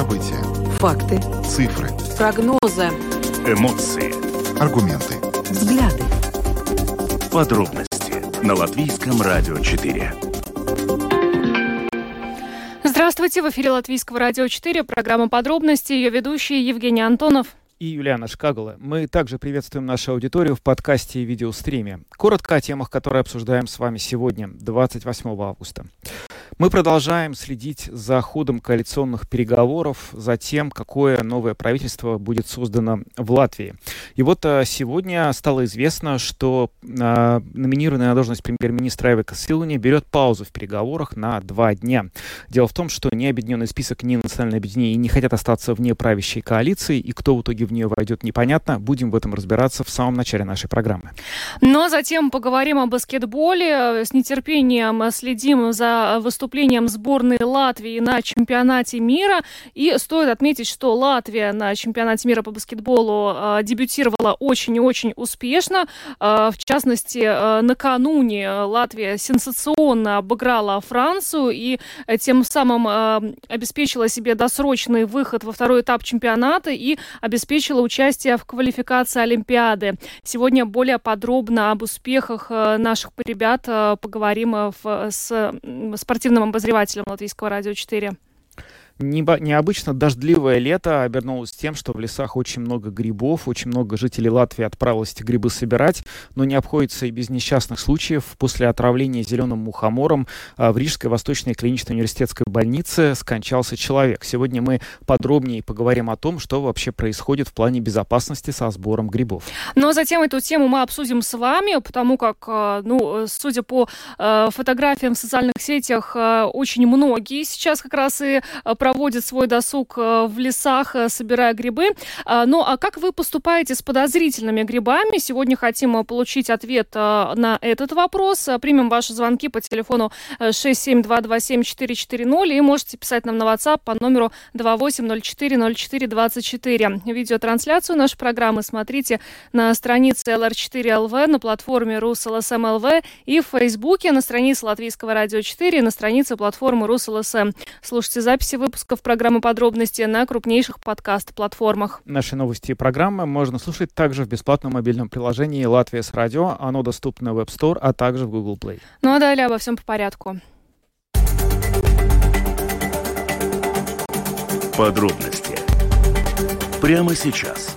События. Факты. Цифры. Прогнозы. Эмоции. Аргументы. Взгляды. Подробности на Латвийском радио 4. Здравствуйте, в эфире Латвийского радио 4, программа «Подробности», ее ведущий Евгений Антонов и Юлиана Шкагала. Мы также приветствуем нашу аудиторию в подкасте и видеостриме. Коротко о темах, которые обсуждаем с вами сегодня, 28 августа. Мы продолжаем следить за ходом коалиционных переговоров, за тем, какое новое правительство будет создано в Латвии. И вот а, сегодня стало известно, что а, номинированная на должность премьер-министра Эвика Силуни берет паузу в переговорах на два дня. Дело в том, что ни Объединенный список, ни Национальное объединение не хотят остаться вне правящей коалиции, и кто в итоге в нее войдет, непонятно. Будем в этом разбираться в самом начале нашей программы. Но затем поговорим о баскетболе. С нетерпением следим за выступлением сборной Латвии на чемпионате мира. И стоит отметить, что Латвия на чемпионате мира по баскетболу э, дебютировала очень и очень успешно. Э, в частности, накануне Латвия сенсационно обыграла Францию и тем самым обеспечила себе досрочный выход во второй этап чемпионата и обеспечила участие в квалификации Олимпиады. Сегодня более подробно об успехах э, наших ребят э, поговорим э, с спортивным обозревателем Латвийского радио 4 необычно дождливое лето обернулось тем, что в лесах очень много грибов, очень много жителей Латвии отправилось эти грибы собирать, но не обходится и без несчастных случаев. После отравления зеленым мухомором а, в Рижской Восточной клинической университетской больнице скончался человек. Сегодня мы подробнее поговорим о том, что вообще происходит в плане безопасности со сбором грибов. Но ну, а затем эту тему мы обсудим с вами, потому как, а, ну, судя по фотографиям в социальных сетях, очень многие сейчас как раз и про проводит свой досуг э, в лесах, э, собирая грибы. А, ну, а как вы поступаете с подозрительными грибами? Сегодня хотим э, получить ответ на этот вопрос. Примем ваши звонки по телефону 67227-440 и можете писать нам на WhatsApp по номеру 28040424. Видеотрансляцию нашей программы смотрите на странице LR4LV, на платформе RusLSM.LV и в Фейсбуке, на странице Латвийского радио 4 на странице платформы RusLSM. Слушайте записи выпуска выпусков программы «Подробности» на крупнейших подкаст-платформах. Наши новости и программы можно слушать также в бесплатном мобильном приложении «Латвия с радио». Оно доступно в App Store, а также в Google Play. Ну а далее обо всем по порядку. Подробности прямо сейчас.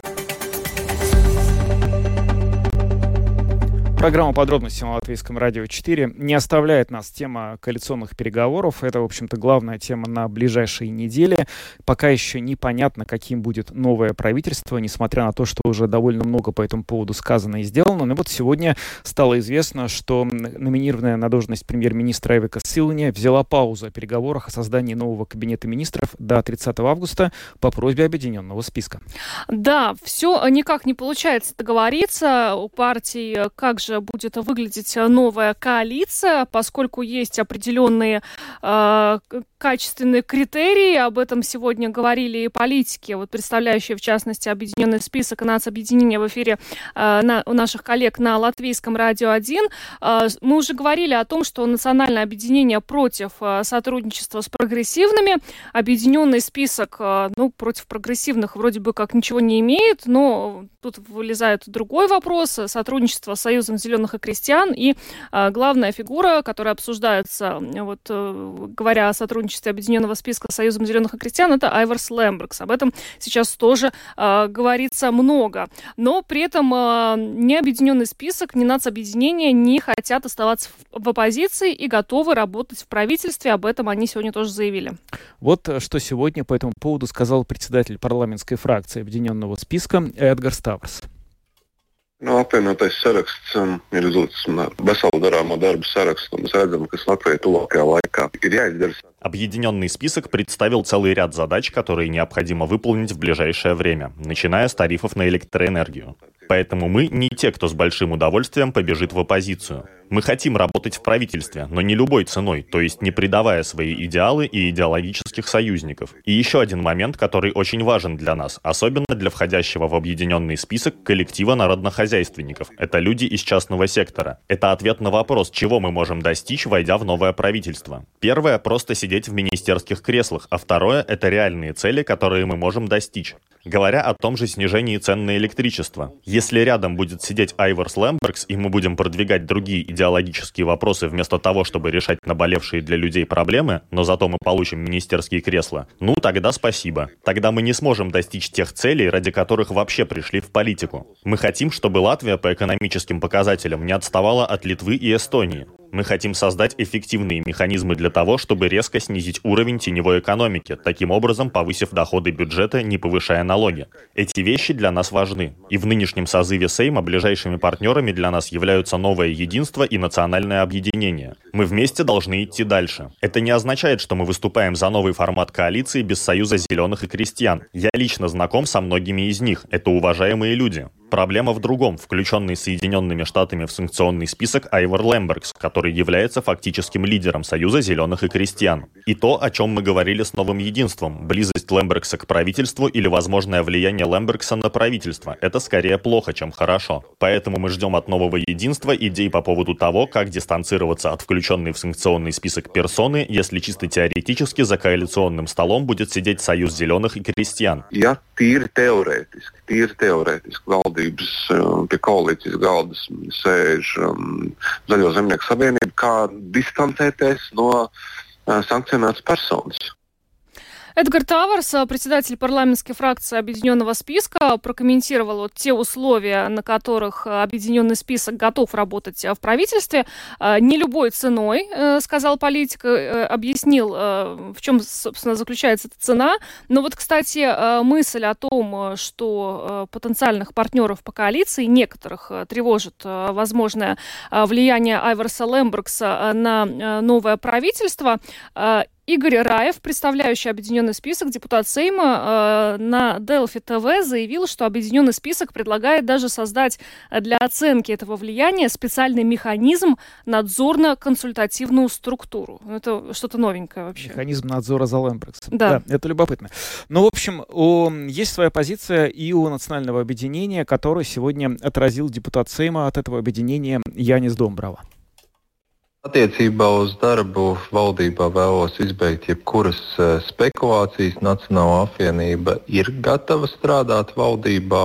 Программа подробности на Латвийском радио 4 не оставляет нас тема коалиционных переговоров. Это, в общем-то, главная тема на ближайшие недели. Пока еще непонятно, каким будет новое правительство, несмотря на то, что уже довольно много по этому поводу сказано и сделано. Но вот сегодня стало известно, что номинированная на должность премьер-министра Эвика Силани взяла паузу о переговорах о создании нового кабинета министров до 30 августа по просьбе объединенного списка. Да, все никак не получается договориться. У партии как же будет выглядеть новая коалиция, поскольку есть определенные э, качественные критерии. Об этом сегодня говорили и политики, вот представляющие в частности объединенный список нацобъединения в эфире э, на, у наших коллег на латвийском радио 1. Э, мы уже говорили о том, что национальное объединение против э, сотрудничества с прогрессивными. Объединенный список, э, ну, против прогрессивных вроде бы как ничего не имеет, но тут вылезает другой вопрос. Сотрудничество с Союзом зеленых и крестьян. И э, главная фигура, которая обсуждается, вот э, говоря о сотрудничестве Объединенного списка с Союзом зеленых и крестьян, это Айварс Лембрекс. Об этом сейчас тоже э, говорится много. Но при этом э, ни Объединенный список, ни нацобъединение не хотят оставаться в, в оппозиции и готовы работать в правительстве. Об этом они сегодня тоже заявили. Вот э, что сегодня по этому поводу сказал председатель парламентской фракции Объединенного списка Эдгар Ставрс. Nu, apvienotais saraksts um, ir uzlicis veselu darāmo darbu sarakstu. Mēs redzam, kas Latvijai tuvākajā laikā ir jāizdara. Объединенный список представил целый ряд задач, которые необходимо выполнить в ближайшее время, начиная с тарифов на электроэнергию. Поэтому мы не те, кто с большим удовольствием побежит в оппозицию. Мы хотим работать в правительстве, но не любой ценой, то есть не предавая свои идеалы и идеологических союзников. И еще один момент, который очень важен для нас, особенно для входящего в объединенный список коллектива народнохозяйственников. Это люди из частного сектора. Это ответ на вопрос, чего мы можем достичь, войдя в новое правительство. Первое – просто сидеть сидеть в министерских креслах, а второе – это реальные цели, которые мы можем достичь. Говоря о том же снижении цен на электричество. Если рядом будет сидеть Айворс Лэмбергс, и мы будем продвигать другие идеологические вопросы вместо того, чтобы решать наболевшие для людей проблемы, но зато мы получим министерские кресла, ну тогда спасибо. Тогда мы не сможем достичь тех целей, ради которых вообще пришли в политику. Мы хотим, чтобы Латвия по экономическим показателям не отставала от Литвы и Эстонии. Мы хотим создать эффективные механизмы для того, чтобы резко снизить уровень теневой экономики, таким образом повысив доходы бюджета, не повышая налоги. Эти вещи для нас важны. И в нынешнем созыве Сейма ближайшими партнерами для нас являются новое единство и национальное объединение. Мы вместе должны идти дальше. Это не означает, что мы выступаем за новый формат коалиции без союза зеленых и крестьян. Я лично знаком со многими из них. Это уважаемые люди. Проблема в другом. Включенный Соединенными Штатами в санкционный список Айвор Лэмбергс, который является фактическим лидером Союза зеленых и крестьян. И то, о чем мы говорили с новым единством, близость Лэмбергса к правительству или возможное влияние Лэмбергса на правительство, это скорее плохо, чем хорошо. Поэтому мы ждем от нового единства идей по поводу того, как дистанцироваться от включенной в санкционный список персоны, если чисто теоретически за коалиционным столом будет сидеть Союз зеленых и крестьян. Ja tīri teorētiski, tīri teorētiski valdības um, pie koalīcijas galda sēž um, Zaļo zemnieku savienība, kā distancēties no uh, sankcionētas personas. Эдгар Таварс, председатель парламентской фракции Объединенного списка, прокомментировал вот те условия, на которых Объединенный список готов работать в правительстве. Не любой ценой, сказал политик, объяснил, в чем, собственно, заключается эта цена. Но вот, кстати, мысль о том, что потенциальных партнеров по коалиции некоторых тревожит возможное влияние Айверса Лембергса на новое правительство, Игорь Раев, представляющий объединенный список, депутат Сейма, э, на Delphi ТВ заявил, что объединенный список предлагает даже создать для оценки этого влияния специальный механизм надзорно-консультативную структуру. Это что-то новенькое вообще. Механизм надзора за Лэмбрексом. Да. да. Это любопытно. Ну, в общем, у, есть своя позиция и у национального объединения, которую сегодня отразил депутат Сейма от этого объединения Янис Домброва. Attiecībā uz darbu valdībā vēlos izbeigt jebkuras spekulācijas. Nacionāla apvienība ir gatava strādāt valdībā.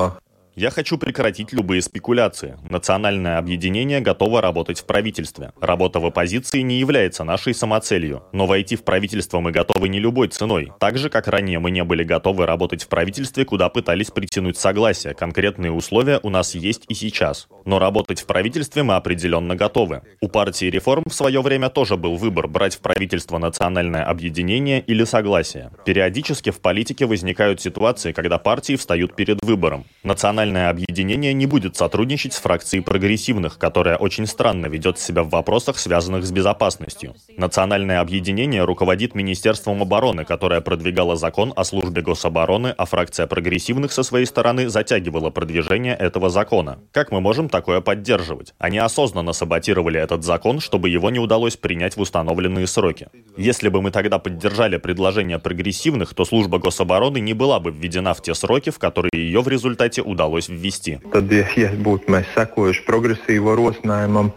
Я хочу прекратить любые спекуляции. Национальное объединение готово работать в правительстве. Работа в оппозиции не является нашей самоцелью. Но войти в правительство мы готовы не любой ценой. Так же, как ранее мы не были готовы работать в правительстве, куда пытались притянуть согласие. Конкретные условия у нас есть и сейчас. Но работать в правительстве мы определенно готовы. У партии реформ в свое время тоже был выбор брать в правительство национальное объединение или согласие. Периодически в политике возникают ситуации, когда партии встают перед выбором. Национальное объединение не будет сотрудничать с фракцией прогрессивных, которая очень странно ведет себя в вопросах, связанных с безопасностью. Национальное объединение руководит Министерством обороны, которое продвигало закон о службе гособороны, а фракция прогрессивных со своей стороны затягивала продвижение этого закона. Как мы можем такое поддерживать? Они осознанно саботировали этот закон, чтобы его не удалось принять в установленные сроки. Если бы мы тогда поддержали предложение прогрессивных, то служба гособороны не была бы введена в те сроки, в которые ее в результате удалось ввести. Tad, ja, ja būtu mēs sekojuši progresīvo rosinājumam,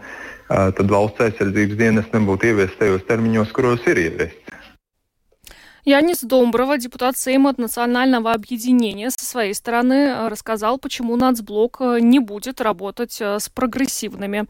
tad valsts aizsardzības dienas nebūtu ieviests tajos termiņos, kuros ir ieviests. Янис Домброва, депутат Сейма от Национального объединения, со своей стороны рассказал, почему нацблок не будет работать с прогрессивными.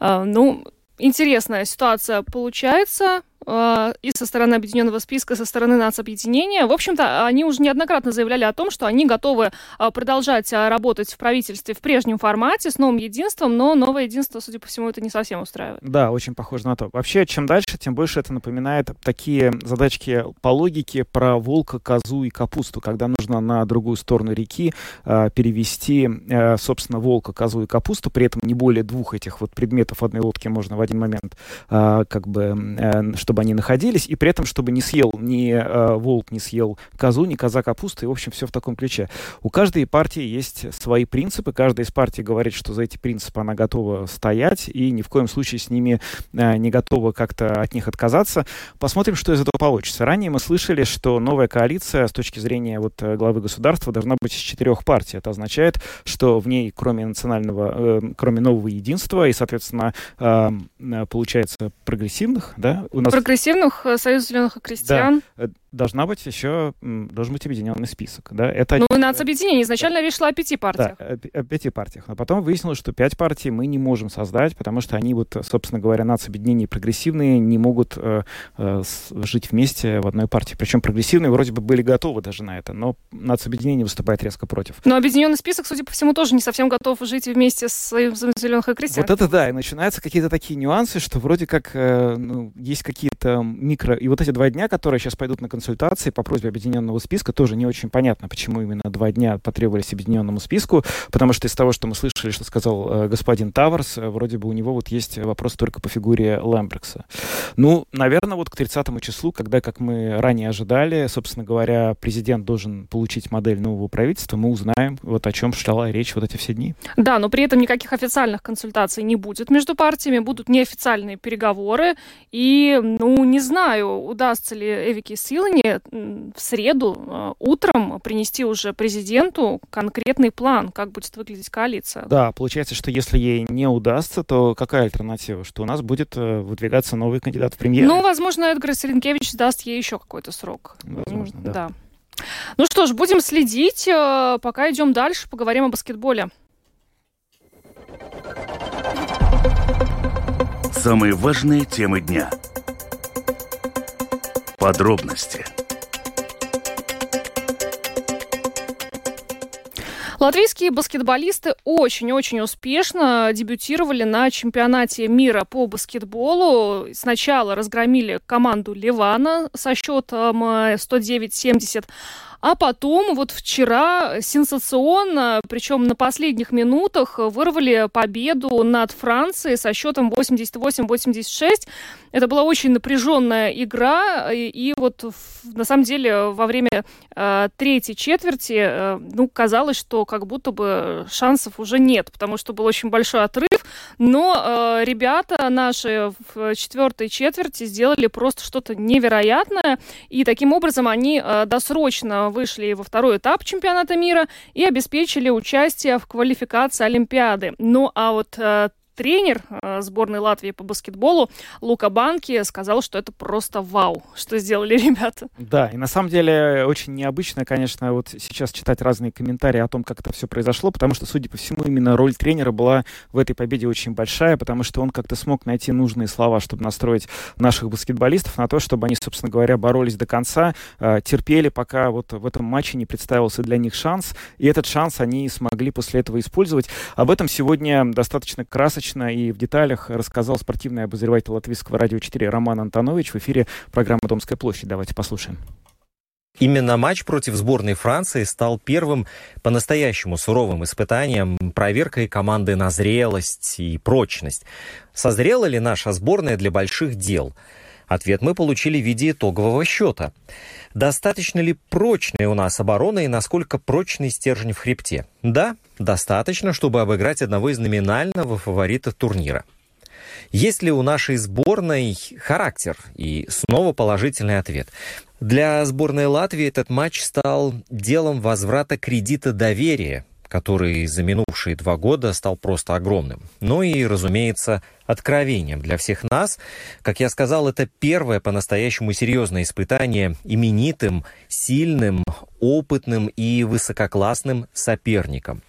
Ну, интересная ситуация получается и со стороны Объединенного списка, со стороны нацобъединения. В общем-то, они уже неоднократно заявляли о том, что они готовы продолжать работать в правительстве в прежнем формате с новым единством, но новое единство, судя по всему, это не совсем устраивает. Да, очень похоже на то. Вообще, чем дальше, тем больше это напоминает такие задачки по логике про волка, козу и капусту, когда нужно на другую сторону реки э, перевести, э, собственно, волка, козу и капусту, при этом не более двух этих вот предметов одной лодке можно в один момент, э, как бы, э, чтобы они находились, и при этом, чтобы не съел ни э, волк, не съел козу, ни коза капусты, и, в общем, все в таком ключе. У каждой партии есть свои принципы, каждая из партий говорит, что за эти принципы она готова стоять, и ни в коем случае с ними э, не готова как-то от них отказаться. Посмотрим, что из этого получится. Ранее мы слышали, что новая коалиция с точки зрения вот главы государства должна быть из четырех партий. Это означает, что в ней, кроме национального, э, кроме нового единства и, соответственно, э, получается прогрессивных, да, у нас прогрессивных, э, Союз зеленых и крестьян. Да. Должна быть еще, должен быть объединенный список. Да? Это... Ну, нацобъединение. Изначально да. речь шла о пяти партиях. Да, о пяти партиях. Но потом выяснилось, что пять партий мы не можем создать, потому что они, вот, собственно говоря, нацобъединения прогрессивные не могут э, э, жить вместе в одной партии. Причем прогрессивные вроде бы были готовы даже на это, но нацобъединение выступает резко против. Но объединенный список, судя по всему, тоже не совсем готов жить вместе с Союзом зеленых и крестьян. Вот это да, и начинаются какие-то такие нюансы, что вроде как э, ну, есть какие-то микро... И вот эти два дня, которые сейчас пойдут на консультации по просьбе объединенного списка, тоже не очень понятно, почему именно два дня потребовались объединенному списку, потому что из того, что мы слышали, что сказал э, господин Таварс, э, вроде бы у него вот есть вопрос только по фигуре Лэмбрекса. Ну, наверное, вот к 30 числу, когда, как мы ранее ожидали, собственно говоря, президент должен получить модель нового правительства, мы узнаем, вот о чем шла речь вот эти все дни. Да, но при этом никаких официальных консультаций не будет между партиями, будут неофициальные переговоры, и, ну, не знаю, удастся ли Эвике Силане в среду э, утром принести уже президенту конкретный план, как будет выглядеть коалиция. Да, получается, что если ей не удастся, то какая альтернатива? Что у нас будет э, выдвигаться новый кандидат в премьер? Ну, возможно, Эдгар Саренкевич даст ей еще какой-то срок. Возможно, да. да. Ну что ж, будем следить. Э, пока идем дальше, поговорим о баскетболе. Самые важные темы дня. Подробности. Латвийские баскетболисты очень-очень успешно дебютировали на чемпионате мира по баскетболу. Сначала разгромили команду Ливана со счетом 109-70. Э, а потом вот вчера сенсационно, причем на последних минутах, вырвали победу над Францией со счетом 88-86. Это была очень напряженная игра, и, и вот на самом деле во время э, третьей четверти, э, ну, казалось, что как будто бы шансов уже нет, потому что был очень большой отрыв, но э, ребята наши в четвертой четверти сделали просто что-то невероятное, и таким образом они э, досрочно вышли во второй этап чемпионата мира и обеспечили участие в квалификации Олимпиады. Ну а вот э, тренер э, сборной Латвии по баскетболу Лука Банки сказал, что это просто вау, что сделали ребята. Да, и на самом деле очень необычно, конечно, вот сейчас читать разные комментарии о том, как это все произошло, потому что, судя по всему, именно роль тренера была в этой победе очень большая, потому что он как-то смог найти нужные слова, чтобы настроить наших баскетболистов на то, чтобы они, собственно говоря, боролись до конца, э, терпели, пока вот в этом матче не представился для них шанс, и этот шанс они смогли после этого использовать. Об этом сегодня достаточно красочно красочно и в деталях рассказал спортивный обозреватель Латвийского радио 4 Роман Антонович в эфире программы «Домская площадь». Давайте послушаем. Именно матч против сборной Франции стал первым по-настоящему суровым испытанием, проверкой команды на зрелость и прочность. Созрела ли наша сборная для больших дел? Ответ мы получили в виде итогового счета. Достаточно ли прочная у нас оборона и насколько прочный стержень в хребте? Да, достаточно, чтобы обыграть одного из номинального фаворита турнира. Есть ли у нашей сборной характер? И снова положительный ответ. Для сборной Латвии этот матч стал делом возврата кредита доверия который за минувшие два года стал просто огромным. Ну и, разумеется, откровением для всех нас. Как я сказал, это первое по-настоящему серьезное испытание именитым, сильным, опытным и высококлассным соперником.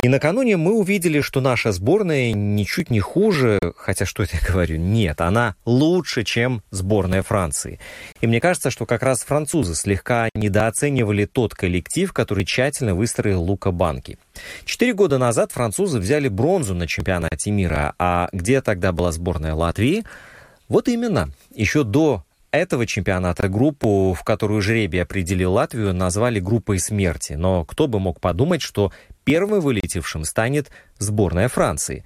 И накануне мы увидели, что наша сборная ничуть не хуже, хотя что это я говорю, нет, она лучше, чем сборная Франции. И мне кажется, что как раз французы слегка недооценивали тот коллектив, который тщательно выстроил Лука Банки. Четыре года назад французы взяли бронзу на чемпионате мира, а где тогда была сборная Латвии? Вот именно, еще до этого чемпионата группу, в которую жребий определил Латвию, назвали группой смерти. Но кто бы мог подумать, что первым вылетевшим станет сборная Франции.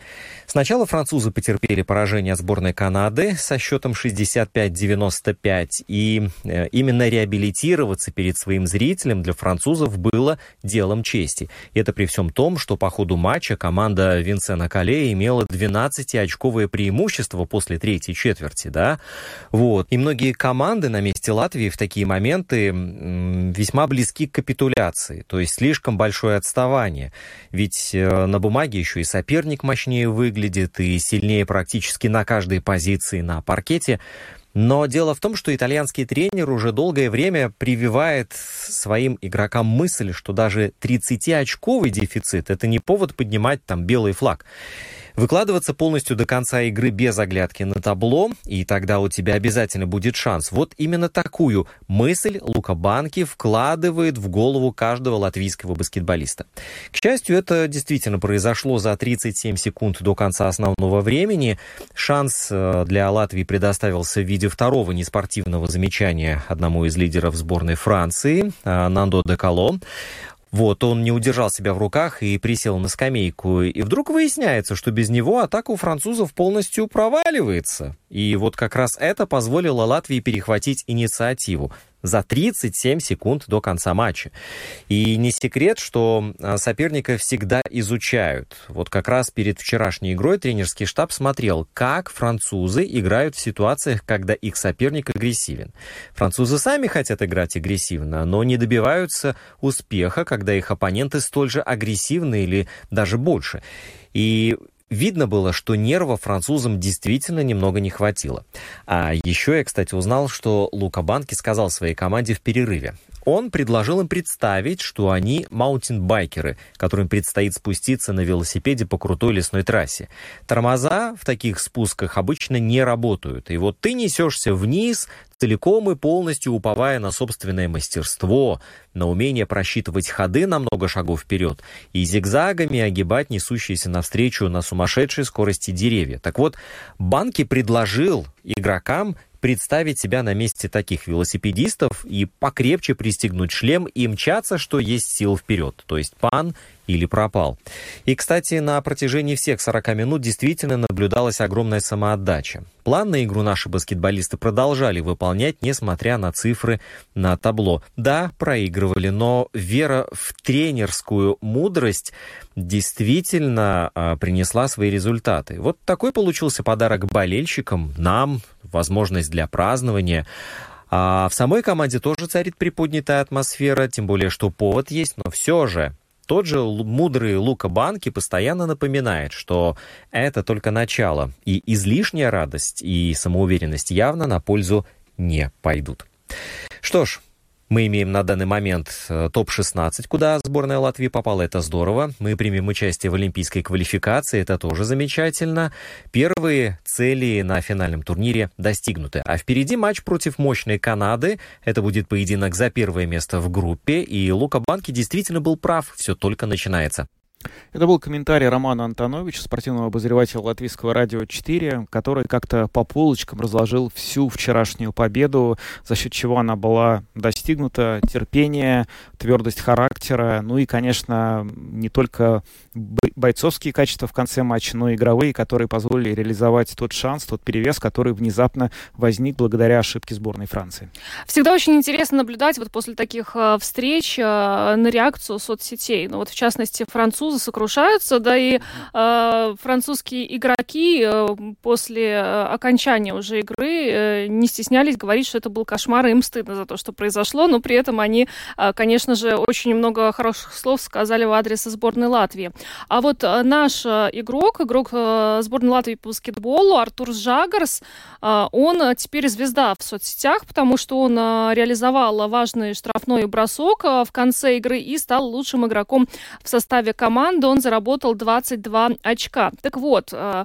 Сначала французы потерпели поражение сборной Канады со счетом 65-95, и э, именно реабилитироваться перед своим зрителем для французов было делом чести. И это при всем том, что по ходу матча команда Винсена Кале имела 12-очковое преимущество после третьей четверти, да? Вот. И многие команды на месте Латвии в такие моменты весьма близки к капитуляции, то есть слишком большое отставание. Ведь э, на бумаге еще и соперник мощнее выглядит и сильнее практически на каждой позиции на паркете. Но дело в том, что итальянский тренер уже долгое время прививает своим игрокам мысль, что даже 30-очковый дефицит – это не повод поднимать там белый флаг. Выкладываться полностью до конца игры без оглядки на табло, и тогда у тебя обязательно будет шанс. Вот именно такую мысль Лука Банки вкладывает в голову каждого латвийского баскетболиста. К счастью, это действительно произошло за 37 секунд до конца основного времени. Шанс э, для Латвии предоставился в виде второго неспортивного замечания одному из лидеров сборной Франции, э, Нандо Декало. Вот, он не удержал себя в руках и присел на скамейку. И вдруг выясняется, что без него атака у французов полностью проваливается. И вот как раз это позволило Латвии перехватить инициативу за 37 секунд до конца матча. И не секрет, что а, соперника всегда изучают. Вот как раз перед вчерашней игрой тренерский штаб смотрел, как французы играют в ситуациях, когда их соперник агрессивен. Французы сами хотят играть агрессивно, но не добиваются успеха, когда их оппоненты столь же агрессивны или даже больше. И Видно было, что нерва французам действительно немного не хватило. А еще я, кстати, узнал, что Лука Банки сказал своей команде в перерыве. Он предложил им представить, что они маунтинбайкеры, которым предстоит спуститься на велосипеде по крутой лесной трассе. Тормоза в таких спусках обычно не работают. И вот ты несешься вниз, целиком и полностью уповая на собственное мастерство, на умение просчитывать ходы на много шагов вперед и зигзагами огибать несущиеся навстречу на сумасшедшей скорости деревья. Так вот, Банки предложил игрокам представить себя на месте таких велосипедистов и покрепче пристегнуть шлем и мчаться, что есть сил вперед. То есть пан или пропал. И, кстати, на протяжении всех 40 минут действительно наблюдалась огромная самоотдача. План на игру наши баскетболисты продолжали выполнять, несмотря на цифры на табло. Да, проигрывали, но вера в тренерскую мудрость действительно а, принесла свои результаты. Вот такой получился подарок болельщикам, нам, возможность для празднования. А в самой команде тоже царит приподнятая атмосфера, тем более, что повод есть, но все же тот же мудрый Лука Банки постоянно напоминает, что это только начало, и излишняя радость и самоуверенность явно на пользу не пойдут. Что ж, мы имеем на данный момент э, топ-16, куда сборная Латвии попала. Это здорово. Мы примем участие в олимпийской квалификации. Это тоже замечательно. Первые цели на финальном турнире достигнуты. А впереди матч против мощной Канады. Это будет поединок за первое место в группе. И Лука Банки действительно был прав. Все только начинается. Это был комментарий Романа Антоновича, спортивного обозревателя Латвийского радио 4, который как-то по полочкам разложил всю вчерашнюю победу, за счет чего она была достигнута, терпение, твердость характера, ну и, конечно, не только бойцовские качества в конце матча, но и игровые, которые позволили реализовать тот шанс, тот перевес, который внезапно возник благодаря ошибке сборной Франции. Всегда очень интересно наблюдать вот после таких э, встреч э, на реакцию соцсетей. Ну вот, в частности, французы французы сокрушаются, да и э, французские игроки э, после э, окончания уже игры э, не стеснялись говорить, что это был кошмар, и им стыдно за то, что произошло, но при этом они, э, конечно же, очень много хороших слов сказали в адрес сборной Латвии. А вот э, наш э, игрок, игрок сборной Латвии по баскетболу Артур Жагарс, он теперь звезда в соцсетях, потому что он реализовал важный штрафной бросок в конце игры и стал лучшим игроком в составе команды команды он заработал 22 очка. Так вот, э,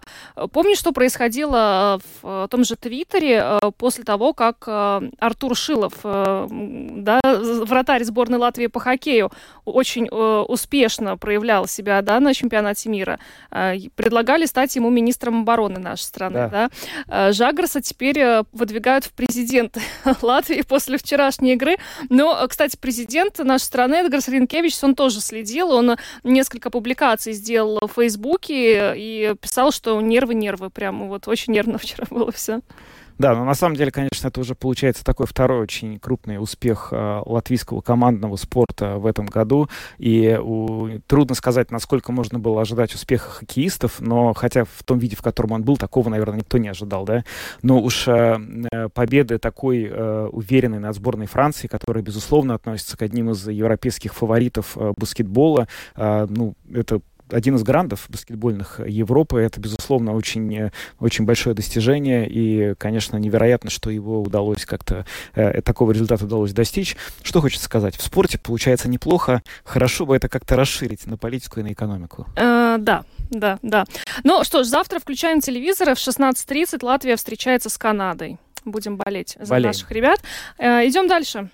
помнишь, что происходило в том же Твиттере э, после того, как э, Артур Шилов, да, вратарь сборной Латвии по хоккею, очень успешно проявлял себя да, на чемпионате мира. Предлагали стать ему министром обороны нашей страны. Да. Да? Жаграса теперь выдвигают в президенты Латвии после вчерашней игры. Но, кстати, президент нашей страны Эдгар Ринкевич, он тоже следил, он несколько несколько публикаций сделал в Фейсбуке и писал, что нервы-нервы, прям вот очень нервно вчера было все. Да, но на самом деле, конечно, это уже получается такой второй очень крупный успех э, латвийского командного спорта в этом году. И у, трудно сказать, насколько можно было ожидать успеха хоккеистов, но хотя в том виде, в котором он был, такого, наверное, никто не ожидал, да. Но уж э, э победы такой э, уверенной над сборной Франции, которая, безусловно, относится к одним из европейских фаворитов э, баскетбола, э, ну, это один из грандов баскетбольных Европы. Это, безусловно, очень, очень большое достижение. И, конечно, невероятно, что его удалось как-то, э, такого результата удалось достичь. Что хочется сказать? В спорте получается неплохо. Хорошо бы это как-то расширить на политику и на экономику. Э, да, да, да. Ну что ж, завтра включаем телевизоры. В 16.30 Латвия встречается с Канадой. Будем болеть за Болеем. наших ребят. Э, идем дальше.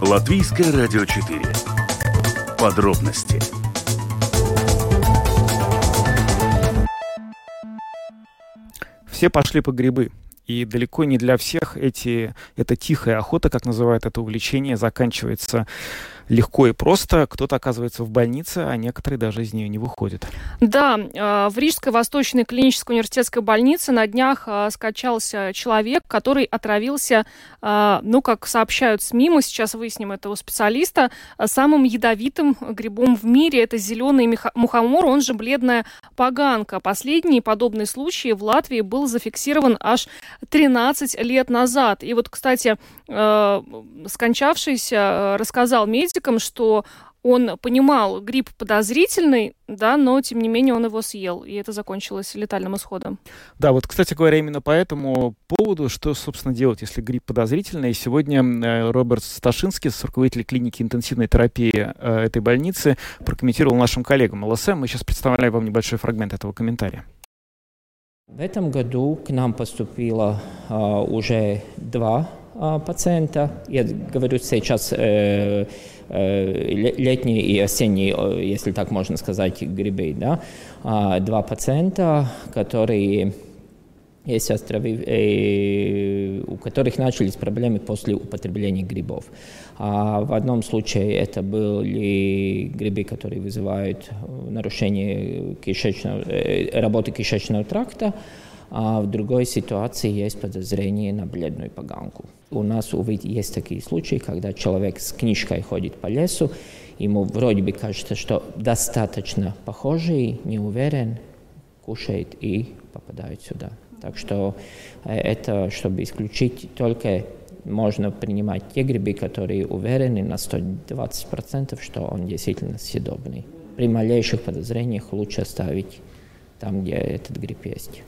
Латвийское радио 4. Подробности. Все пошли по грибы. И далеко не для всех эти, эта тихая охота, как называют это увлечение, заканчивается легко и просто. Кто-то оказывается в больнице, а некоторые даже из нее не выходят. Да, э, в Рижской Восточной клинической университетской больнице на днях э, скачался человек, который отравился, э, ну, как сообщают СМИ, мы сейчас выясним этого специалиста, самым ядовитым грибом в мире. Это зеленый мухомор, он же бледная поганка. Последний подобный случай в Латвии был зафиксирован аж 13 лет назад. И вот, кстати, скончавшийся рассказал медик, скептиком, что он понимал, грипп подозрительный, да, но тем не менее он его съел, и это закончилось летальным исходом. Да, вот, кстати говоря, именно по этому поводу, что, собственно, делать, если грипп подозрительный. Сегодня э, Роберт Сташинский, руководитель клиники интенсивной терапии э, этой больницы, прокомментировал нашим коллегам ЛСМ. Мы сейчас представляем вам небольшой фрагмент этого комментария. В этом году к нам поступило э, уже два э, пациента. Я говорю сейчас э, Э, летние и осенние, э, если так можно сказать, грибы. Да? А, два пациента, которые есть островы, э, у которых начались проблемы после употребления грибов. А в одном случае это были грибы, которые вызывают нарушение кишечного, работы кишечного тракта, а в другой ситуации есть подозрение на бледную поганку. У нас, увы, есть такие случаи, когда человек с книжкой ходит по лесу, ему вроде бы кажется, что достаточно похожий, не уверен, кушает и попадает сюда. Так что э, это, чтобы исключить, только можно принимать те грибы, которые уверены на 120%, что он действительно съедобный. При малейших подозрениях лучше оставить там, где этот гриб есть.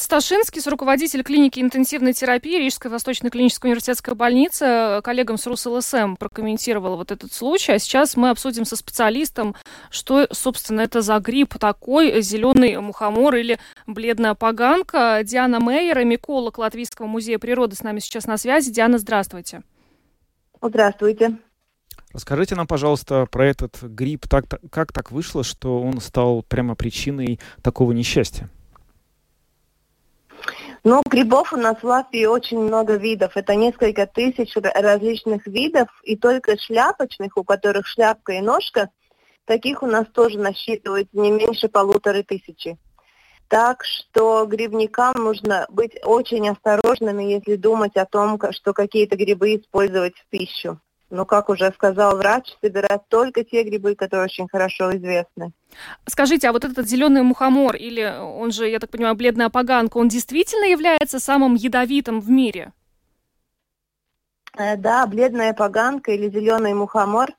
Сташинский, руководитель клиники интенсивной терапии Рижской Восточной клинической университетской больницы, коллегам с РусЛСМ прокомментировал вот этот случай. А сейчас мы обсудим со специалистом, что, собственно, это за гриб такой, зеленый мухомор или бледная поганка. Диана Мейер, миколог Латвийского музея природы, с нами сейчас на связи. Диана, здравствуйте. Здравствуйте. Расскажите нам, пожалуйста, про этот гриб. Так, как так вышло, что он стал прямо причиной такого несчастья? Ну, грибов у нас в Латвии очень много видов. Это несколько тысяч различных видов, и только шляпочных, у которых шляпка и ножка, таких у нас тоже насчитывается не меньше полутора тысячи. Так что грибникам нужно быть очень осторожными, если думать о том, что какие-то грибы использовать в пищу. Но, как уже сказал врач, собирать только те грибы, которые очень хорошо известны. Скажите, а вот этот зеленый мухомор, или он же, я так понимаю, бледная поганка, он действительно является самым ядовитым в мире? Э, да, бледная поганка или зеленый мухомор.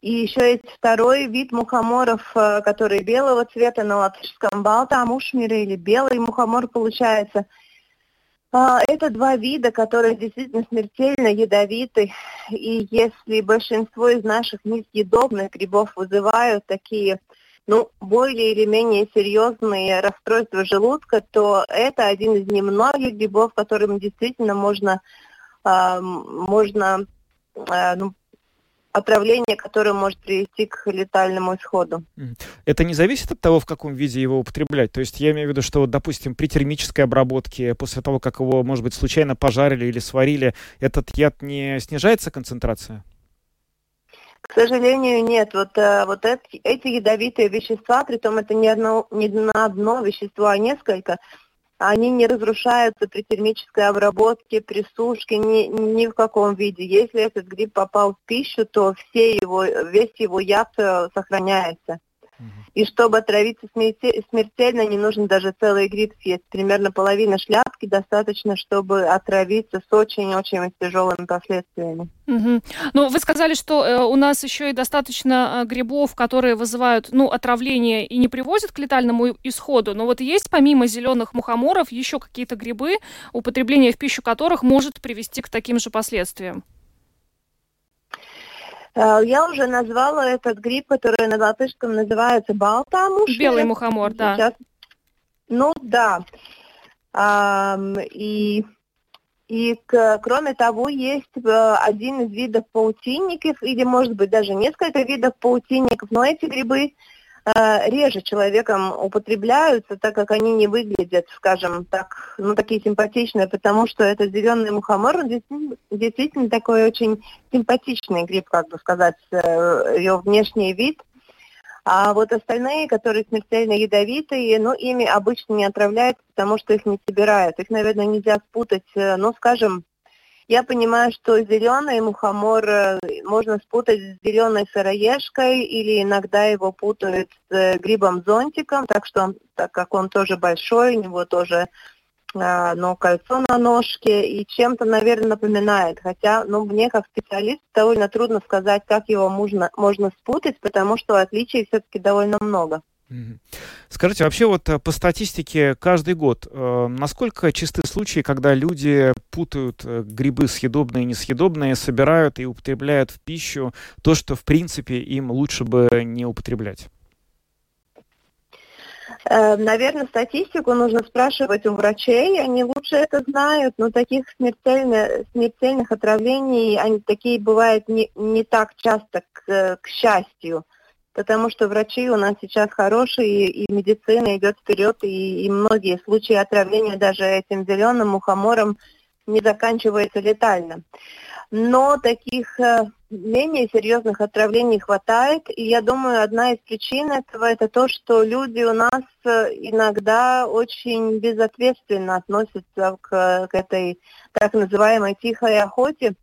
И еще есть второй вид мухоморов, э, который белого цвета на латышском балта мушмире или белый мухомор получается – это два вида, которые действительно смертельно ядовиты. И если большинство из наших несъедобных грибов вызывают такие ну, более или менее серьезные расстройства желудка, то это один из немногих грибов, которым действительно можно, э, можно э, ну, отравление, которое может привести к летальному исходу. Это не зависит от того, в каком виде его употреблять? То есть я имею в виду, что, допустим, при термической обработке, после того, как его, может быть, случайно пожарили или сварили, этот яд не снижается концентрация? К сожалению, нет. Вот, э, вот эти, эти ядовитые вещества, при том это не, одно, не одно вещество, а несколько, они не разрушаются при термической обработке, при сушке, ни, ни в каком виде. Если этот гриб попал в пищу, то все его, весь его яд э, сохраняется. И чтобы отравиться смертельно, не нужно даже целый гриб съесть. Примерно половина шляпки достаточно, чтобы отравиться с очень-очень тяжелыми последствиями. Угу. Ну, вы сказали, что э, у нас еще и достаточно э, грибов, которые вызывают ну, отравление и не приводят к летальному исходу. Но вот есть помимо зеленых мухоморов еще какие-то грибы, употребление в пищу которых может привести к таким же последствиям? Э, я уже назвала этот гриб, который на латышском называется балтамуш. Белый мухомор, да. Сейчас... Ну да. И и к, кроме того, есть э, один из видов паутинников, или может быть даже несколько видов паутинников, но эти грибы реже человеком употребляются, так как они не выглядят, скажем так, ну такие симпатичные, потому что это зеленый мухомор, он действительно такой очень симпатичный гриб, как бы сказать, э, ее внешний вид. А вот остальные, которые смертельно ядовитые, ну, ими обычно не отравляют, потому что их не собирают. Их, наверное, нельзя спутать, э, ну, скажем, я понимаю, что зеленый мухомор э, можно спутать с зеленой сыроежкой или иногда его путают с э, грибом-зонтиком, так что так как он тоже большой, у него тоже а, ну, кольцо на ножке и чем-то, наверное, напоминает. Хотя, ну, мне как специалист довольно трудно сказать, как его можно, можно спутать, потому что отличий все-таки довольно много. Скажите, вообще вот э, по статистике каждый год, э, насколько чисты случаи, когда люди путают э, грибы съедобные и несъедобные, собирают и употребляют в пищу то, что в принципе им лучше бы не употреблять? Наверное, статистику нужно спрашивать у врачей, они лучше это знают, но таких смертельных, смертельных отравлений, они такие бывают не, не так часто, к, к счастью потому что врачи у нас сейчас хорошие, и медицина идет вперед, и, и многие случаи отравления даже этим зеленым мухомором не заканчиваются летально. Но таких э, менее серьезных отравлений хватает, и я думаю, одна из причин этого это то, что люди у нас э, иногда очень безответственно относятся к, к этой так называемой тихой охоте.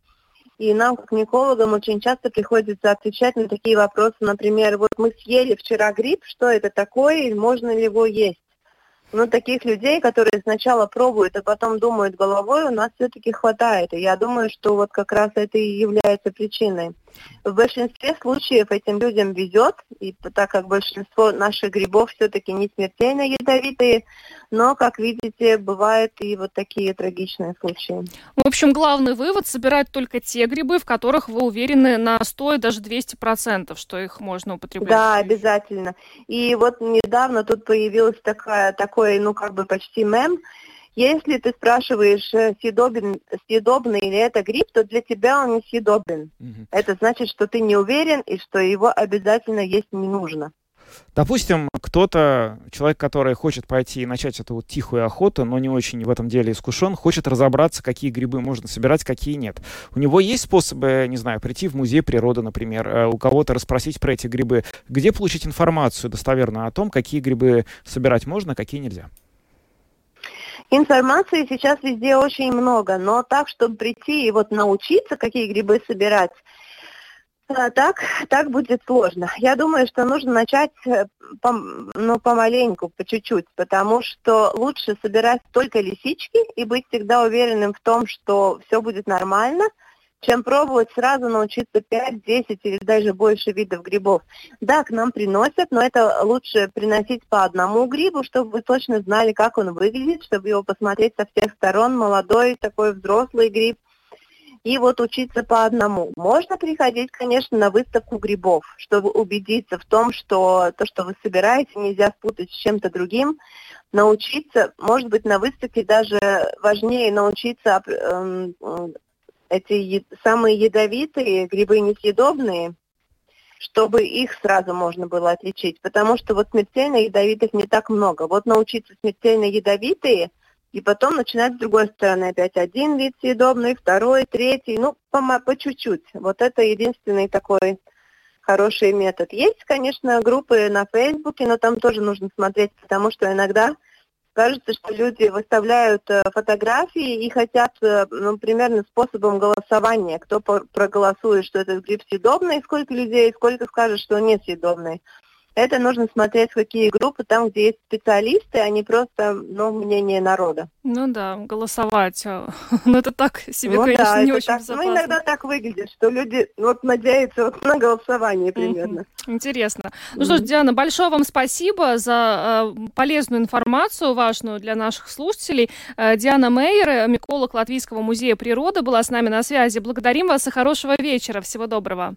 И нам, как микологам, очень часто приходится отвечать на такие вопросы. Например, вот мы съели вчера гриб, что это такое и можно ли его есть? Но таких людей, которые сначала пробуют, а потом думают головой, у нас все-таки хватает. И я думаю, что вот как раз это и является причиной. В большинстве случаев этим людям везет, и так как большинство наших грибов все-таки не смертельно ядовитые, но, как видите, бывают и вот такие трагичные случаи. В общем, главный вывод – собирать только те грибы, в которых вы уверены на 100 и даже 200%, что их можно употреблять. Да, обязательно. И вот недавно тут появилась такая, такой, ну, как бы почти мем – если ты спрашиваешь, э, съедобен, съедобный ли это гриб, то для тебя он не съедобен. Угу. Это значит, что ты не уверен и что его обязательно есть не нужно. Допустим, кто-то, человек, который хочет пойти и начать эту вот тихую охоту, но не очень в этом деле искушен, хочет разобраться, какие грибы можно собирать, какие нет. У него есть способы, не знаю, прийти в музей природы, например, э, у кого-то расспросить про эти грибы. Где получить информацию достоверную о том, какие грибы собирать можно, какие нельзя? Информации сейчас везде очень много, но так, чтобы прийти и вот научиться, какие грибы собирать, э, так, так будет сложно. Я думаю, что нужно начать э, ну, помаленьку, по чуть-чуть, потому что лучше собирать только лисички и быть всегда уверенным в том, что все будет нормально – чем пробовать сразу научиться 5, 10 или даже больше видов грибов. Да, к нам приносят, но это лучше приносить по одному грибу, чтобы вы точно знали, как он выглядит, чтобы его посмотреть со всех сторон, молодой такой взрослый гриб. И вот учиться по одному. Можно приходить, конечно, на выставку грибов, чтобы убедиться в том, что то, что вы собираете, нельзя спутать с чем-то другим. Научиться, может быть, на выставке даже важнее научиться эм, эти самые ядовитые, грибы несъедобные, чтобы их сразу можно было отличить. Потому что вот смертельно ядовитых не так много. Вот научиться смертельно ядовитые, и потом начинать с другой стороны опять один вид съедобный, второй, третий, ну, по, по чуть-чуть. Вот это единственный такой хороший метод. Есть, конечно, группы на Фейсбуке, но там тоже нужно смотреть, потому что иногда кажется, что люди выставляют э, фотографии и хотят, э, ну, примерно способом голосования, кто проголосует, что этот гриб съедобный, сколько людей, сколько скажет, что он несъедобный. Это нужно смотреть, какие группы, там, где есть специалисты, а не просто ну, мнение народа. Ну да, голосовать. Ну это так себе, ну, конечно, да, не очень так, безопасно. Ну иногда так выглядит, что люди вот надеются вот на голосование примерно. Mm-hmm. Интересно. Ну mm-hmm. что ж, Диана, большое вам спасибо за э, полезную информацию, важную для наших слушателей. Э, Диана Мейер, миколог Латвийского музея природы, была с нами на связи. Благодарим вас и хорошего вечера. Всего доброго.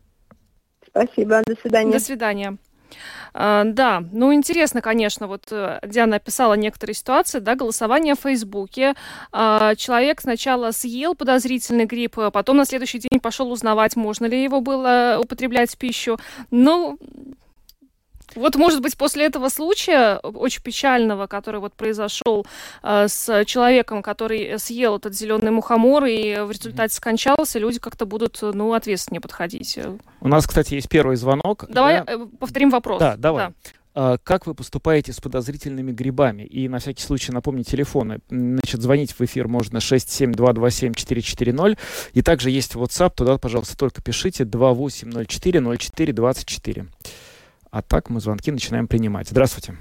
Спасибо, до свидания. До свидания. А, да, ну интересно, конечно, вот э, Диана описала некоторые ситуации, да, голосование в Фейсбуке. А, человек сначала съел подозрительный гриб, а потом на следующий день пошел узнавать, можно ли его было употреблять в пищу. Ну, вот, может быть, после этого случая, очень печального, который вот произошел э, с человеком, который съел этот зеленый мухомор и в результате скончался, люди как-то будут, ну, ответственнее подходить. У нас, кстати, есть первый звонок. Давай да? Э, повторим вопрос. Да, давай. Да как вы поступаете с подозрительными грибами. И на всякий случай напомню телефоны. Значит, звонить в эфир можно 67227-440. И также есть WhatsApp. Туда, пожалуйста, только пишите 2804-0424. А так мы звонки начинаем принимать. Здравствуйте.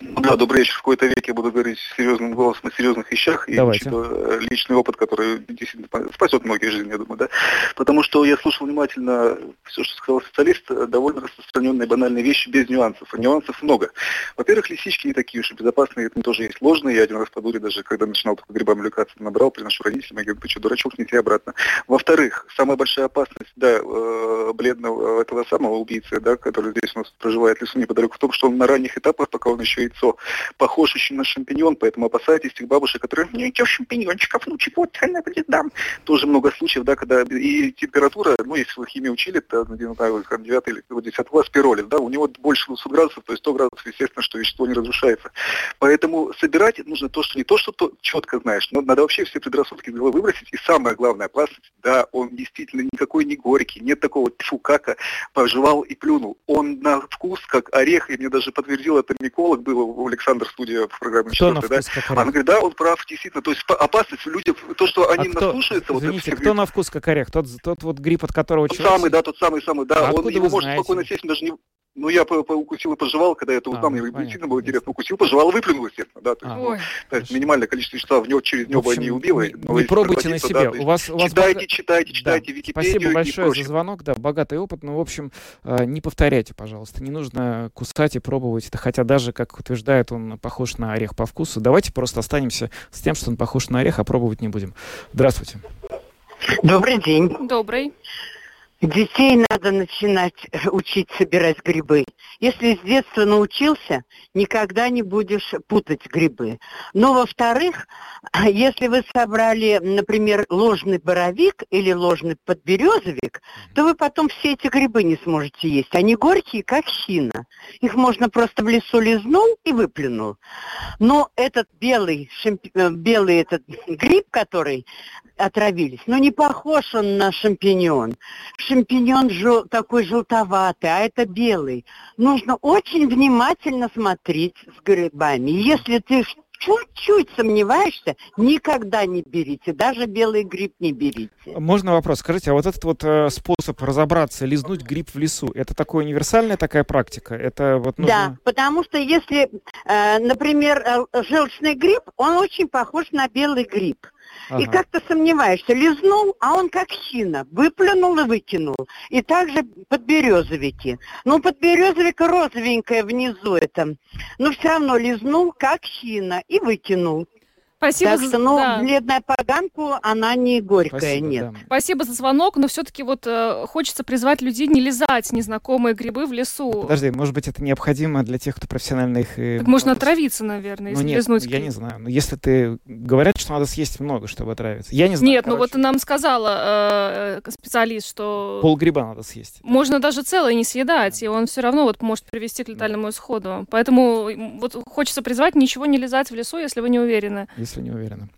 Да, добрый вечер. В какой-то веке буду говорить серьезным голосом о серьезных вещах. И Давайте. Э, личный опыт, который действительно спасет многие жизни, я думаю, да. Потому что я слушал внимательно все, что сказал специалист, э, довольно распространенные банальные вещи без нюансов. А нюансов много. Во-первых, лисички не такие уж и безопасные, это тоже есть ложные. Я один раз по дуре, даже когда начинал только грибами увлекаться, набрал, приношу родителям, я говорю, ты что, дурачок, неси обратно. Во-вторых, самая большая опасность, да, э, бледного этого самого убийцы, да, который здесь у нас проживает в лесу неподалеку, в том, что он на ранних этапах, пока он еще яйцо. Похож очень на шампиньон, поэтому опасайтесь тех бабушек, которые, ну, ничего, шампиньончиков, внучек, вот, она будет дам. Тоже много случаев, да, когда и температура, ну, если вы химию учили, то, ну, не знаю, 9 или 10 класс пиролиз, да, у него больше 200 градусов, то есть 100 градусов, естественно, что вещество не разрушается. Поэтому собирать нужно то, что не то, что то четко знаешь, но надо вообще все предрассудки выбросить. И самое главное, опасность, да, он действительно никакой не горький, нет такого тьфу кака, пожевал и плюнул. Он на вкус как орех, и мне даже подтвердил это миколог, был у Александра Студия в программе кто на да? вкус Она говорит, да, он прав, действительно. То есть опасность у людей, то, что они а кто, наслушаются... Извините, вот кто на вкус как орех? Тот, тот вот грипп, от которого тот человек... самый, да, тот самый, самый, да. А он его может знаете? спокойно сесть, даже не... Ну, я по, по укусил и пожевал, когда я это узнал, А, мне понятно. действительно было интересно. Укусил, пожевал, выплюнул, естественно, да. То есть, А. ну, Ой. то есть минимальное количество вещества в него, через В небо общем, не убило. не- пробуйте на себе. да, У вас- у вас читайте, бога- читайте, Да. читайте Википедию Спасибо и большое за звонок, да, богатый опыт, но, в общем, э, не повторяйте, пожалуйста, не нужно кусать и пробовать это, хотя даже, как утверждает, он похож на орех по вкусу. Давайте просто останемся с тем, что он похож на орех, а пробовать не будем. Здравствуйте. Добрый день. Добрый. Детей надо начинать э, учить собирать грибы. Если с детства научился, никогда не будешь путать грибы. Но, во-вторых, если вы собрали, например, ложный боровик или ложный подберезовик, то вы потом все эти грибы не сможете есть. Они горькие, как хина. Их можно просто в лесу лизнул и выплюнул. Но этот белый, шампи- э, белый этот гриб, который отравились, ну не похож он на шампиньон. Шампиньон жел- такой желтоватый, а это белый. Нужно очень внимательно смотреть с грибами. Если ты чуть-чуть сомневаешься, никогда не берите, даже белый гриб не берите. Можно вопрос? Скажите, а вот этот вот э, способ разобраться, лизнуть гриб в лесу, это такая универсальная такая практика? Это вот нужно... Да, потому что если, э, например, э, желчный гриб, он очень похож на белый гриб. И Ага. как ты сомневаешься, лизнул, а он как хина, выплюнул и выкинул. И также подберезовики. Ну, подберезовик розовенькое внизу это. Но все равно лизнул как хина и выкинул. Спасибо так за- что, ну, да. бледная поганку, она не горькая, Спасибо, нет. да. Спасибо за звонок, но все-таки вот э, хочется призвать людей не лизать незнакомые грибы в лесу. Подожди, может быть, это необходимо для тех, кто профессионально их... э, Так можно отравиться, наверное, Ну если нет, лизнуть я не знаю. Но если ты... Говорят, что надо съесть много, чтобы отравиться. Я не знаю. Нет, ну вот нам сказала э, специалист, что Полгриба надо съесть. можно даже целое не съедать, и он все равно вот может привести к летальному исходу. Поэтому вот хочется призвать ничего не лизать в лесу, если вы не уверены. Если не уверена.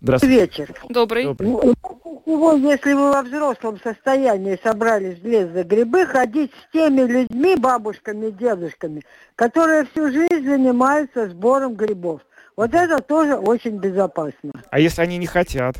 Здравствуйте. вечер. Добрый. Добрый. Ну, Всего, если вы во взрослом состоянии собрались в лес за грибы, ходить с теми людьми, бабушками, дедушками, которые всю жизнь занимаются сбором грибов. Вот это тоже очень безопасно. А если они не хотят?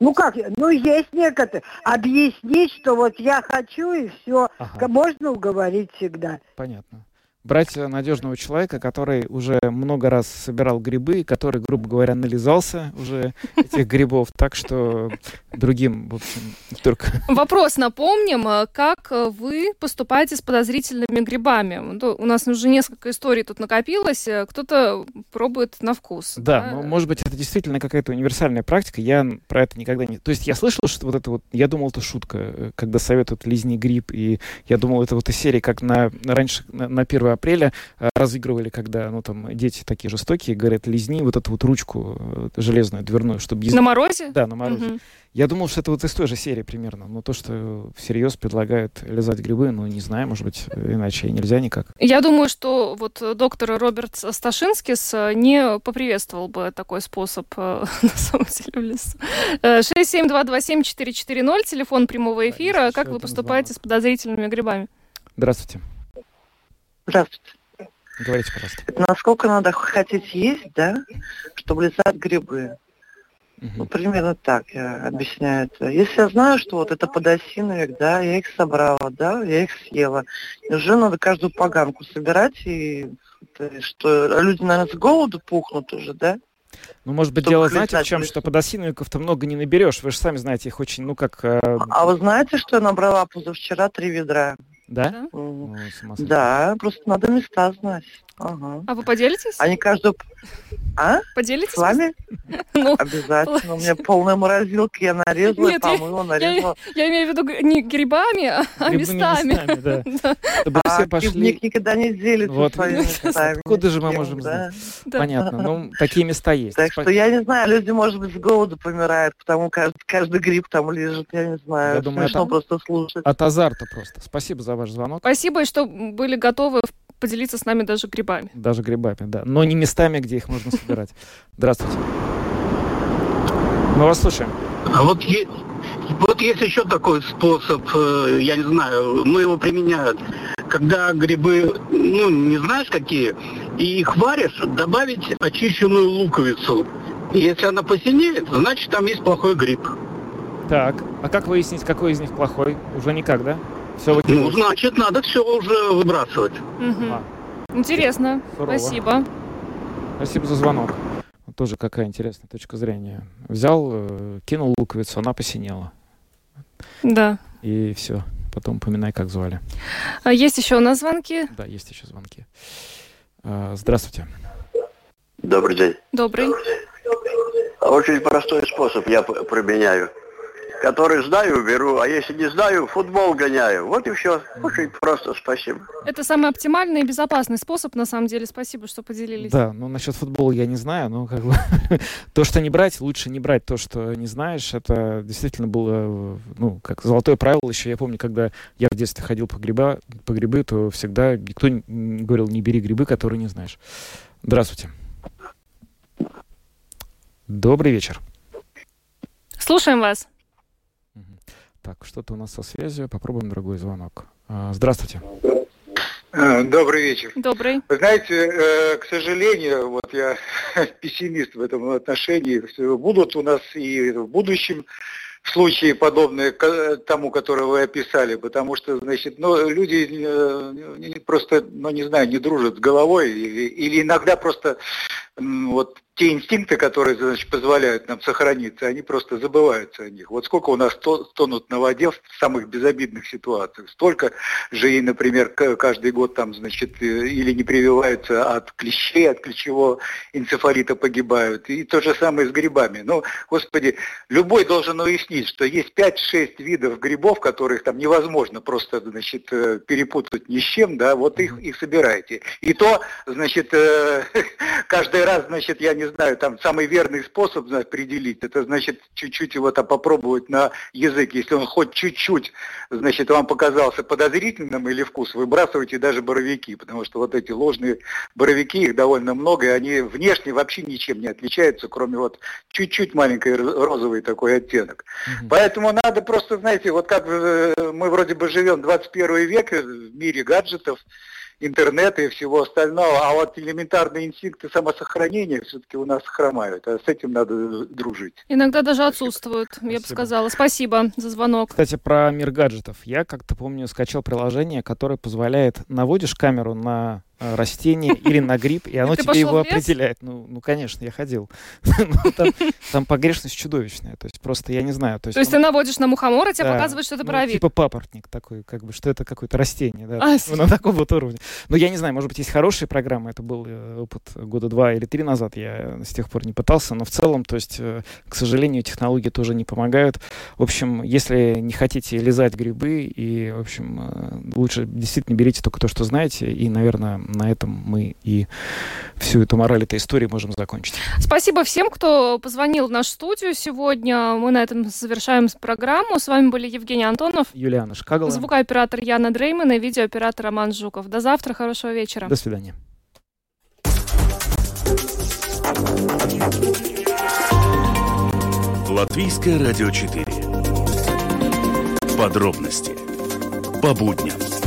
Ну как, ну есть некоторые. Объяснить, что вот я хочу и все. Ага. Можно уговорить всегда. Понятно. Брать надежного человека, который уже много раз собирал грибы, который, грубо говоря, нализался уже этих грибов, так что другим, в общем, только... Вопрос напомним, э, как э, вы поступаете с подозрительными грибами? Ну, У нас уже несколько историй тут накопилось, э, кто-то пробует на вкус. Да, ну, может быть, это действительно какая-то универсальная практика. Я про это никогда не... То есть я слышал, что вот это вот... Я думал, это шутка, когда советуют лизни гриб, и я думал, это вот из серии, как на, раньше, на, на 1 апреля э, разыгрывали, когда, ну, там, дети такие жестокие, говорят, лизни вот эту вот ручку э, железную, дверную, чтобы... На морозе? Да, на морозе. Мгм. Я думал, что это вот из той же серии примерно. Но то, что всерьез предлагают лизать грибы, ну, не знаю, может быть, иначе нельзя никак. Я думаю, что вот доктор Роберт Сташинскис э, не поприветствовал бы такой способ на самом деле в лесу. Э, 67227-440, телефон прямого эфира. еще Как вы поступаете с подозрительными грибами? Здравствуйте. Здравствуйте. Говорите, пожалуйста. Это насколько надо хотеть есть, да, чтобы лизать грибы? Ну, примерно так я объясняю это. Если я знаю, что вот это подосиновик, да, я их собрала, да, я их съела. Уже надо каждую поганку собирать, и что, люди, наверное, с голоду пухнут уже, да? Ну, может быть, Чтобы дело, знаете, в чем, что подосиновиков-то много не наберешь. Вы же сами знаете, их очень, ну, как... э, А вы знаете, что я набрала позавчера три ведра? Да? Ну. Да, просто надо места знать. Ага. А вы поделитесь? Они каждую... А? Поделитесь? С вами? Ну, Обязательно. У меня полная морозилка, я нарезала, Нет, помыла, нарезала. я имею в виду не грибами, а а Грибными местами. местами, да. Чтобы А все пошли... пивник никогда не делится Вот, своими местами. откуда же мы можем да. знать? Да. Понятно. Ну, такие места есть. Так что я не знаю, люди, может быть, с голоду помирают, потому каждый, каждый гриб там лежит, я не знаю. Я думаю, Смешно это- просто слушать. От азарта просто. Спасибо за ваш звонок. Спасибо, что были готовы поделиться с нами даже грибами. Даже грибами, да. Но не местами, где их можно собирать. Здравствуйте. Мы вас слушаем. А вот есть, вот есть еще такой способ, э, я не знаю, ну его применяют, когда грибы, ну не знаешь какие, и их варишь, добавить очищенную луковицу. И если она посинеет, значит там есть плохой гриб. Так, а как выяснить, какой из них плохой? Уже никак, да? Все Ну, значит, надо все уже выбрасывать. Мгм. А, Интересно. Сурово. Спасибо. Спасибо за звонок. Тоже какая интересная точка зрения. Взял, э, кинул луковицу, она посинела. Да. И все. Потом поминай, как звали. А Есть еще у нас звонки. Да, есть еще звонки. А, Здравствуйте. Добрый день. Добрый. Очень простой способ я применяю. Который знаю, беру, а если не знаю, футбол гоняю. Вот и все. Очень просто, спасибо. Это самый оптимальный и безопасный способ, на самом деле. Спасибо, что поделились. Да, ну насчет футбола я не знаю, но как бы то, что не брать, лучше не брать то, что не знаешь. Это действительно было, ну, как золотое правило еще. Я помню, когда я в детстве ходил по, гриба, по грибы, то всегда никто не говорил, не бери грибы, которые не знаешь. Здравствуйте. Добрый вечер. Слушаем вас. Так, что-то у нас со связью. Попробуем другой звонок. А, Здравствуйте. Э, Добрый вечер. Добрый. Вы знаете, э, к сожалению, вот я пессимист в этом отношении. Будут у нас и в будущем случаи подобные тому, который вы описали, потому что, значит, ну, люди э, просто, ну, не знаю, не дружат с головой или, или иногда просто вот те инстинкты, которые, значит, позволяют нам сохраниться, они просто забываются о них. Вот сколько у нас то- тонут на воде в самых безобидных ситуациях, столько же и, например, каждый год там, значит, э, или не прививаются от клещей, от клещевого энцефалита погибают. И то же самое с грибами. Ну, господи, любой должен уяснить, что есть 5-6 видов грибов, которых там невозможно просто, значит, э, перепутать ни с чем, да, вот их, их собирайте. И то, значит, э, каждый раз, значит, я не знаю, там самый верный способ значит, определить, это значит чуть-чуть его там попробовать на язык, если он хоть чуть-чуть, значит, вам показался подозрительным или вкус, выбрасывайте даже боровики, потому что вот эти ложные боровики, их довольно много, и они внешне вообще ничем не отличаются, кроме вот чуть-чуть маленькой ро- розовый такой оттенок. Поэтому надо просто, знаете, вот как э, мы вроде бы живем 21 век э, в мире гаджетов, интернета и всего остального, а вот элементарные инстинкты самосохранения все-таки у нас хромают, а с этим надо дружить. Иногда даже отсутствуют, Спасибо. я бы сказала. Спасибо за звонок. Кстати, про мир гаджетов. Я как-то помню, скачал приложение, которое позволяет, наводишь камеру на растение или на гриб, и оно тебе его определяет. Ну, ну, конечно, я ходил. Ну, там, там погрешность чудовищная. То есть просто я не знаю. То есть, то есть ты наводишь на мухомора, тебе показывают, что это ну. Типа папоротник такой, как бы, что это какое-то растение. Да, а, на таком вот уровне. Но я не знаю, может быть, есть хорошие программы. Это был э, опыт года два или три назад. Я с тех пор не пытался. Но в целом, то есть, э, к сожалению, технологии тоже не помогают. В общем, если не хотите лизать грибы, и, в общем, лучше действительно берите только то, что знаете, и, наверное, на этом мы и всю эту мораль этой истории можем закончить. Спасибо всем, кто позвонил в нашу студию сегодня. Мы на этом завершаем программу. С вами были Евгений Антонов, Юлиана Шкагала, звукооператор Яна Дрейман и видеооператор Роман Жуков. До завтра, хорошего вечера. До свидания. Латвийское радио 4. Подробности по будням.